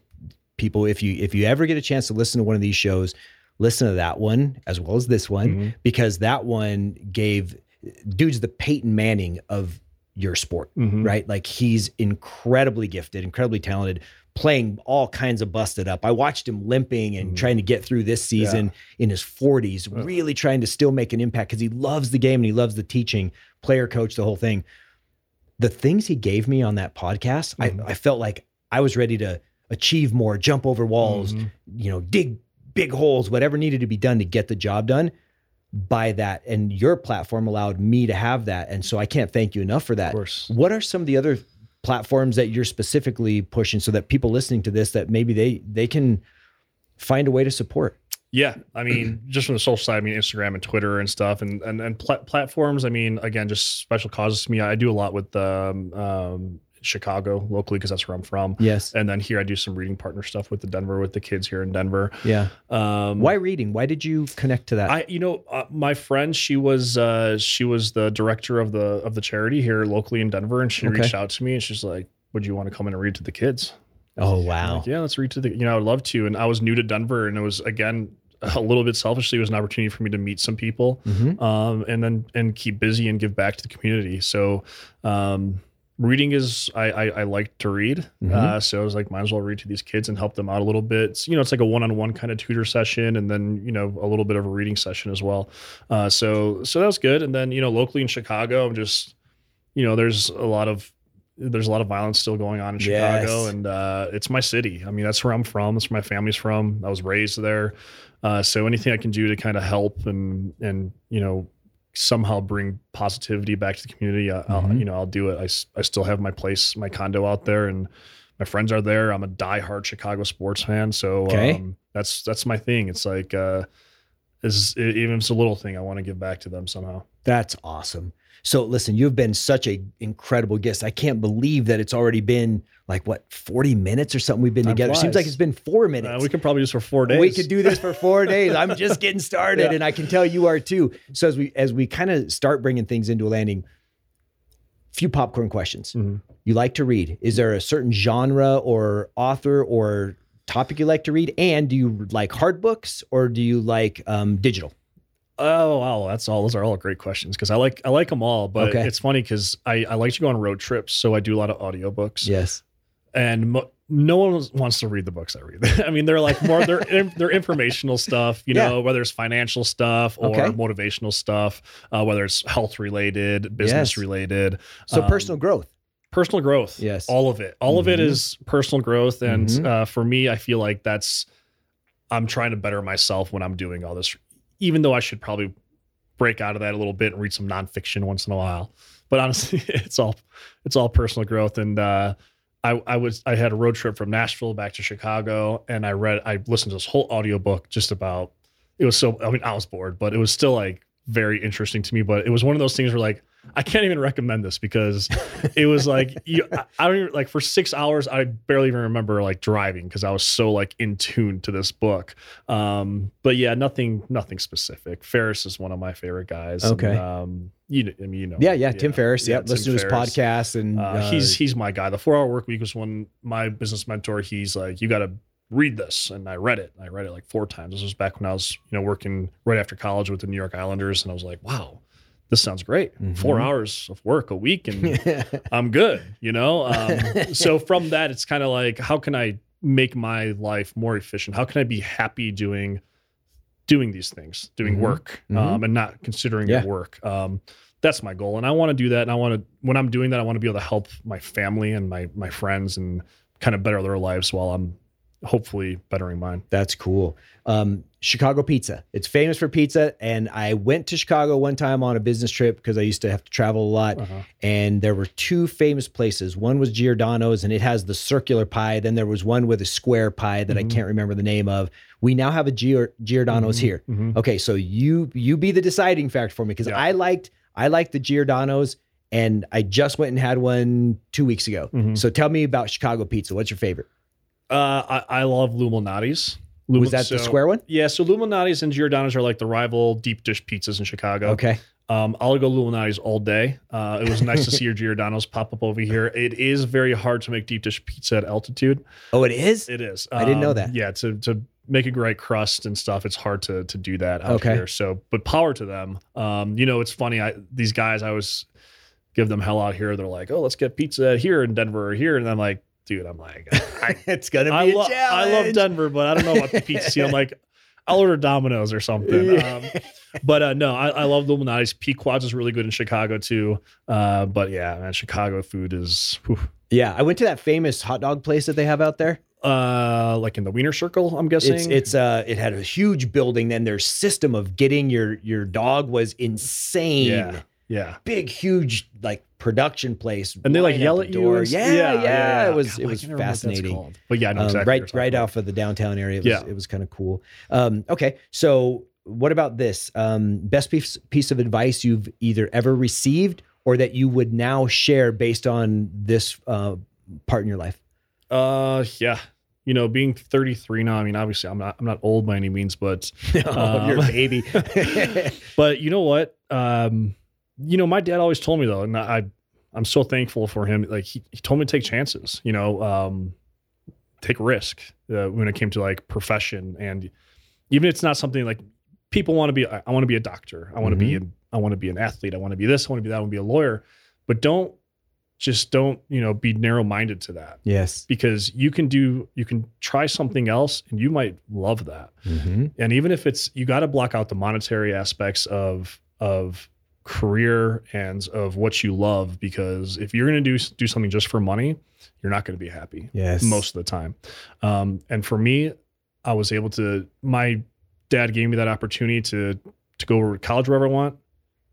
people, if you if you ever get a chance to listen to one of these shows, listen to that one as well as this one, Mhm. because that one gave dude's the Peyton Manning of your sport, Mhm. right? Like he's incredibly gifted, incredibly talented, playing all kinds of busted up. I watched him limping and Mhm. trying to get through this season in his 40s, Uh. really trying to still make an impact because he loves the game and he loves the teaching, player coach, the whole thing. The things he gave me on that podcast, Mhm. I, I felt like I was ready to achieve more, jump over walls, Mhm. you know, dig big holes, whatever needed to be done to get the job done by that. And your platform allowed me to have that. And so I can't thank you enough for Of that. course. What are some of the other platforms that you're specifically pushing so that people listening to this that maybe they they can find a way to support? Yeah, I mean, just from the social side, I mean, Instagram and Twitter and stuff, and and and pla- platforms. I mean, again, just special causes to me. I do a lot with um, um, Chicago locally because that's where I'm from, Yes. and then here I do some reading partner stuff with the Denver with the kids here in Denver. Yeah. Um, Why reading? Why did you connect to that? I, you know, uh, my friend, she was uh, she was the director of the of the charity here locally in Denver, and she Okay. reached out to me and she's like, "Would you want to come in and read to the kids?" oh wow. like, yeah, let's read to the. You know, I would love to. And I was new to Denver, and it was again a little bit selfishly, it was an opportunity for me to meet some people, Mhm. um, and then and keep busy and give back to the community. So. Um, Reading is I, I I like to read, Mhm. uh, so I was like, might as well read to these kids and help them out a little bit. It's, you know, it's like a one-on-one kind of tutor session, and then you know a little bit of a reading session as well. Uh, so so that was good. And then you know locally in Chicago, I'm just you know there's a lot of there's a lot of violence still going on in Chicago, Yes. and uh, it's my city. I mean, that's where I'm from. That's where my family's from. I was raised there. Uh, so anything I can do to kind of help and and you know somehow bring positivity back to the community, I, I'll, Mhm. you know, I'll do it. I, I still have my place, my condo out there, and my friends are there. I'm a diehard Chicago sports fan, so Okay. um, that's that's my thing. It's like uh, is even if it's a little thing, I want to give back to them somehow. That's awesome. So listen, you've been such a incredible guest. I can't believe that it's already been like what 40 minutes or something we've been Time together. Seems like it's been 4 minutes. Uh, we could probably do this for four days. We could do this for four days. I'm just getting started, Yeah. and I can tell you are too. So as we as we kind of start bringing things into a landing, few popcorn questions. Mhm. You like to read? Is there a certain genre or author or topic you like to read? And do you like hard books or do you like um, digital? Oh wow, that's all. Those are all great questions because I like I like them all. But Okay. it's funny because I, I like to go on road trips, so I do a lot of audiobooks. Yes. and mo- no one wants to read the books I read. I mean, they're like more they're they're informational stuff, you Yeah. know, whether it's financial stuff or Okay. motivational stuff, uh, whether it's health related, business Yes. related, So um, personal growth. personal growth. Yes. all of it. All of it Mhm. is personal growth, and Mhm. uh, for me, I feel like that's I'm trying to better myself when I'm doing all this, even though I should probably break out of that a little bit and read some nonfiction once in a while. But honestly, it's all it's all personal growth. And uh, I I was I had a road trip from Nashville back to Chicago, and I read I listened to this whole audiobook just about it was so I mean I was bored, but it was still like very interesting to me. But it was one of those things where like I can't even recommend this because it was like you I, don't even like for six hours I barely even remember like driving because I was so like in tune to this book. Um, but yeah, nothing nothing specific. Ferriss is one of my favorite guys. and, Okay. um, you know, I mean, you know. Yeah, yeah. Tim Ferriss. Yeah. Tim Listen to his Ferriss. podcast and Uh, uh, he's he's my guy. The four hour work week was one my business mentor. He's like, you got to read this, and I read it. I read it like four times. This was back when I was you know working right after college with the New York Islanders, and I was like, wow, this sounds great. Four Mhm. hours of work a week, and I'm good. You know. Um, so from that, it's kind of like, how can I make my life more efficient? How can I be happy doing doing these things, doing Mhm. work, um, and not considering Yeah. it work? Um, that's my goal, and I want to do that. And I want to, when I'm doing that, I want to be able to help my family and my my friends and kind of better their lives while I'm hopefully bettering mine. That's cool. Um, Chicago pizza. It's famous for pizza. And I went to Chicago one time on a business trip because I used to have to travel a lot. Uh-huh. And there were two famous places. One was Giordano's and it has the circular pie. Then there was one with a square pie that I Mhm. can't remember the name of. We now have a Gior- Giordano's Mhm. here. Mhm. Okay, so you you be the deciding factor for me because Yeah. I liked I liked the Giordano's and I just went and had one two weeks ago. Mhm. So tell me about Chicago pizza. What's your favorite? Uh, I, I love Lou Malnati's. Was that the square one? Yeah, so Lou Malnati's and Giordano's are like the rival deep dish pizzas in Chicago. Okay. Um, I'll go Lou Malnati's all day. Uh, it was nice to see your Giordano's pop up over here. It is very hard to make deep dish pizza at altitude. Oh, it is. It is. I didn't know Um, that. Yeah, to to make a great crust and stuff, it's hard to to do that out Okay. here. So, but power to them. Um, you know, it's funny. I these guys, I always give them hell out here. They're like, oh, let's get pizza here in Denver or here, and I'm like, dude, I'm like, I, it's gonna be I, a lo- I challenge. love Denver, but I don't know about the pizza. I'm like, I'll order Domino's or something. Um, but uh, no, I, I love Lou Malnati's. Pequod's is really good in Chicago too. Uh, but yeah, man, Chicago food is whew. Yeah, I went to that famous hot dog place that they have out there. uh, like in the Wiener Circle. I'm guessing It's it's uh it had a huge building. Then their system of getting your your dog was insane. yeah, yeah. Big, huge like production place. And they like yell at the you. door. and- Yeah, yeah, It was God, it was can't I remember what that's fascinating. But yeah, I know Um, exactly. right right about. off of the downtown area. It was, Yeah. it was kind of cool. Um, okay, so what about this? Um, best piece piece of advice you've either ever received or that you would now share based on this uh, part in your life? Uh, yeah. You know, being 33 now. I mean, obviously, I'm not. I'm not old by any means, but oh, you're a Um, baby. but you know what? Um, you know, my dad always told me though, and I, I'm so thankful for him. Like he, he told me to take chances. You know, um, take risk uh, when it came to like profession, and even if it's not something like people want to be. I, I want to be a doctor. I want to be. An, I want to be an athlete. I want to be this. I want to be that. I want to be a lawyer. But don't just don't you know be narrow minded to that yes. because you can do you can try something else and you might love that Mm-hmm. and even if it's you got to block out the monetary aspects of of career and of what you love because if you're going to do do something just for money you're not going to be happy Yes. most of the time. Um, and for me i was able to my dad gave me that opportunity to to go to college wherever i want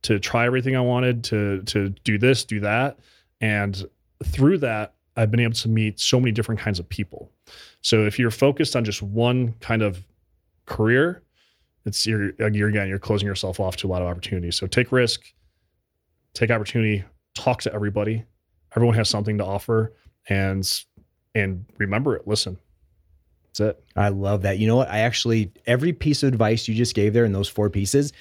to try everything i wanted to to do this do that. And through that i've been able to meet so many different kinds of people. So if you're focused on just one kind of career it's you're, you're again you're closing yourself off to a lot of opportunities so take risk take opportunity talk to everybody everyone has something to offer and and remember it listen that's it I love that. You know what? I actually every piece of advice you just gave there in those four pieces,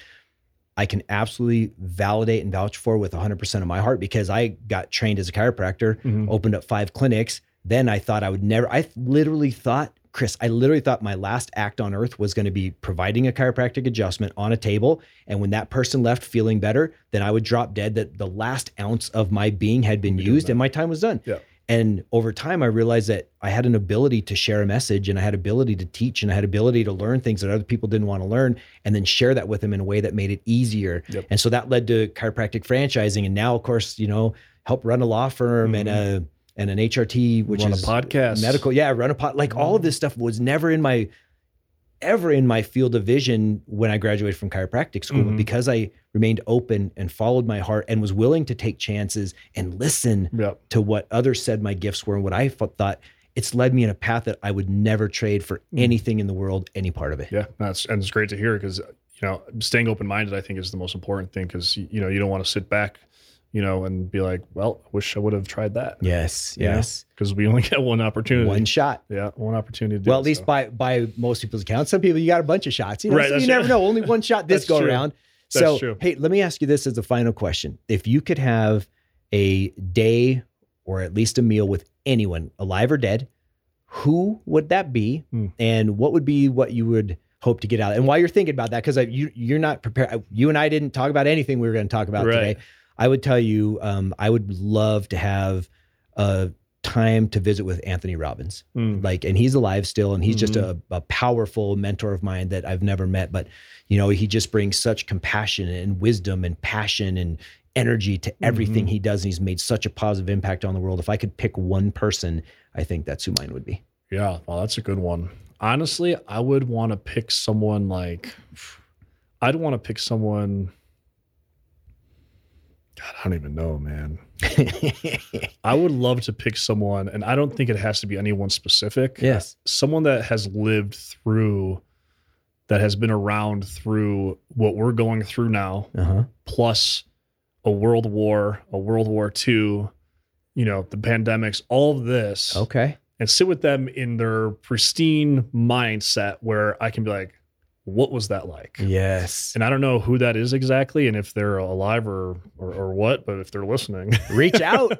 I can absolutely validate and vouch for with 100% of my heart because I got trained as a chiropractor, Mhm. opened up five clinics. Then I thought I would never I literally thought Chris, I literally thought my last act on earth was going to be providing a chiropractic adjustment on a table. And when that person left feeling better, then I would drop dead that the last ounce of my being had been used and my time was done. Yeah. And over time, I realized that I had an ability to share a message and I had ability to teach and I had ability to learn things that other people didn't want to learn and then share that with them in a way that made it easier. Yep. And so that led to chiropractic franchising. And now, of course, you know, help run a law firm and a and an HRT, which Run a is podcast. medical. Yeah, run a pot. Like all of this stuff was never in my ever in my field of vision when I graduated from chiropractic school. But Mhm. because I remained open and followed my heart and was willing to take chances and listen yep to what others said my gifts were and what I thought it's led me in a path that I would never trade for Mm. anything in the world, any part of it. yeah that's and it's great to hear because you know staying open-minded i think is the most important thing because you know you don't want to sit back you know and be like well i wish i would have tried that Yes, Yeah. yes. because we only get one opportunity One shot. yeah one opportunity to do Well, it, at least so. by by most people's accounts. Some people you got a bunch of shots. You know, Right, so you never know. Only one shot this go true. around. That's So true. hey, let me ask you this as a final question. If you could have a day or at least a meal with anyone, alive or dead, who would that be? Hmm. And what would be what you would hope to get out? And while you're thinking about that, because you you're not prepared. You and I didn't talk about anything we were going to talk about Right. today. I would tell you, um, I would love to have a time to visit with Anthony Robbins Mm. like and he's alive still and he's just a, Mm-hmm. a powerful mentor of mine that i've never met but you know he just brings such compassion and wisdom and passion and energy to everything Mhm. he does and he's made such a positive impact on the world if i could pick one person i think that's who mine would be Yeah, well, that's a good one. Honestly, I would want to pick someone like I'd want to pick someone. God, I don't even know, man. I would love to pick someone, and I don't think it has to be anyone specific. yes Someone that has lived through, that has been around through what we're going through now, uh-huh plus a world war, a World War II, you know, the pandemics, all of this okay and sit with them in their pristine mindset where I can be like, what was that like? Yes. And I don't know who that is exactly, and if they're alive or or, or what, but if they're listening, Reach out.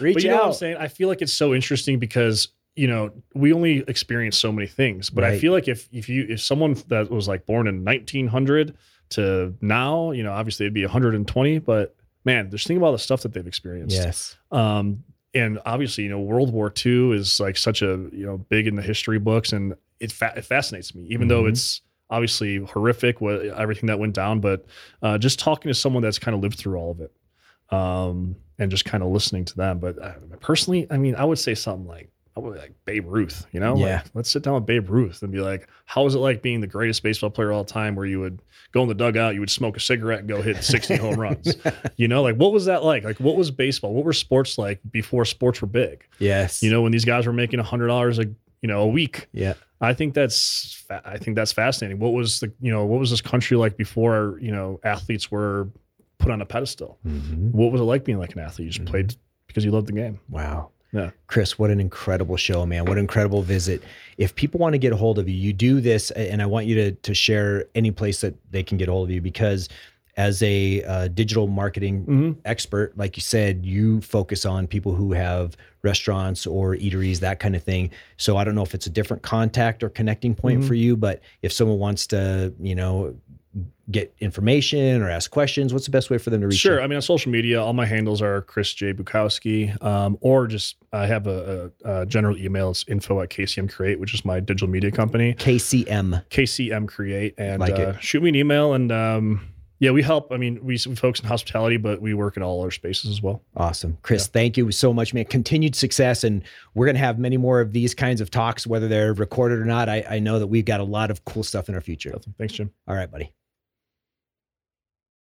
Reach but you know what I'm saying? I feel like it's so interesting because you know we only experience so many things, but I feel like if if you if someone that was like born in 1900 to now, you know, obviously it'd be 120, but man, just think about the stuff that they've experienced. Yes. Um, and obviously, you know, World War II is like such a you know big in the history books, and it fa- it fascinates me, even though Mhm. it's obviously horrific what everything that went down. But uh, just talking to someone that's kind of lived through all of it, um, and just kind of listening to them. But uh, personally, I mean, I would say something like. I would like Babe Ruth, you know? Yeah. Like, let's sit down with Babe Ruth and be like, how was it like being the greatest baseball player of all time where you would go in the dugout, you would smoke a cigarette and go hit 60 home runs? You know, like what was that like? Like what was baseball? What were sports like before sports were big? Yes. You know, when these guys were making a hundred dollars a you know a week. Yeah. I think that's I think that's fascinating. What was the you know what was this country like before you know athletes were put on a pedestal? Mhm. What was it like being like an athlete? You just Mhm. played because you loved the game. Wow. Yeah. Chris, what an incredible show, man. What an incredible visit. If people want to get a hold of you, you do this, and I want you to, to share any place that they can get a hold of you because as a uh, digital marketing Mm-hmm. expert, like you said, you focus on people who have restaurants or eateries, that kind of thing. So I don't know if it's a different contact or connecting point Mhm. for you, but if someone wants to, you know, get information or ask questions, what's the best way for them to reach you Sure. you? I mean, on social media, all my handles are Chris J. Bukowski, um, or just I have a, a, a general email. It's info at KCM Create, which is my digital media company. KCM. KCM Create, and Like uh, shoot me an email. And um, yeah, we help. I mean, we, we focus on hospitality, but we work in all our spaces as well. Awesome. Chris, thank you so much, man. Continued success. And we're going to have many more of these kinds of talks, whether they're recorded or not. I, I know that we've got a lot of cool stuff in our future. Thanks, Jim. All right, buddy.